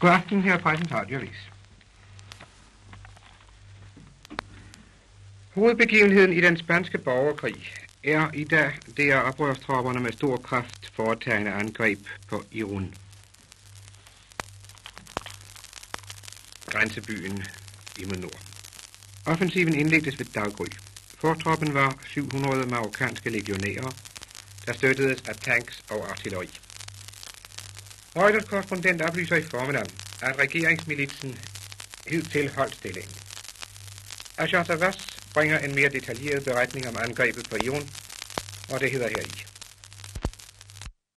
God aften, her præsentat, jeg vis. Hovedbegivenheden i den spanske borgerkrig er i dag, det er oprørstropperne med stor kraft foretagende angreb på Irun. Grænsebyen i nord. Offensiven indledtes ved daggry. Fortroppen var 700 marokkanske legionærer, der støttedes af tanks og artilleri. Reuters korrespondent oplyser i formiddag, at regeringsmilitsen hidtil holdt stillingen. Ashar Savas bringer en mere detaljeret beretning om angrebet på Ion, og det hedder her i.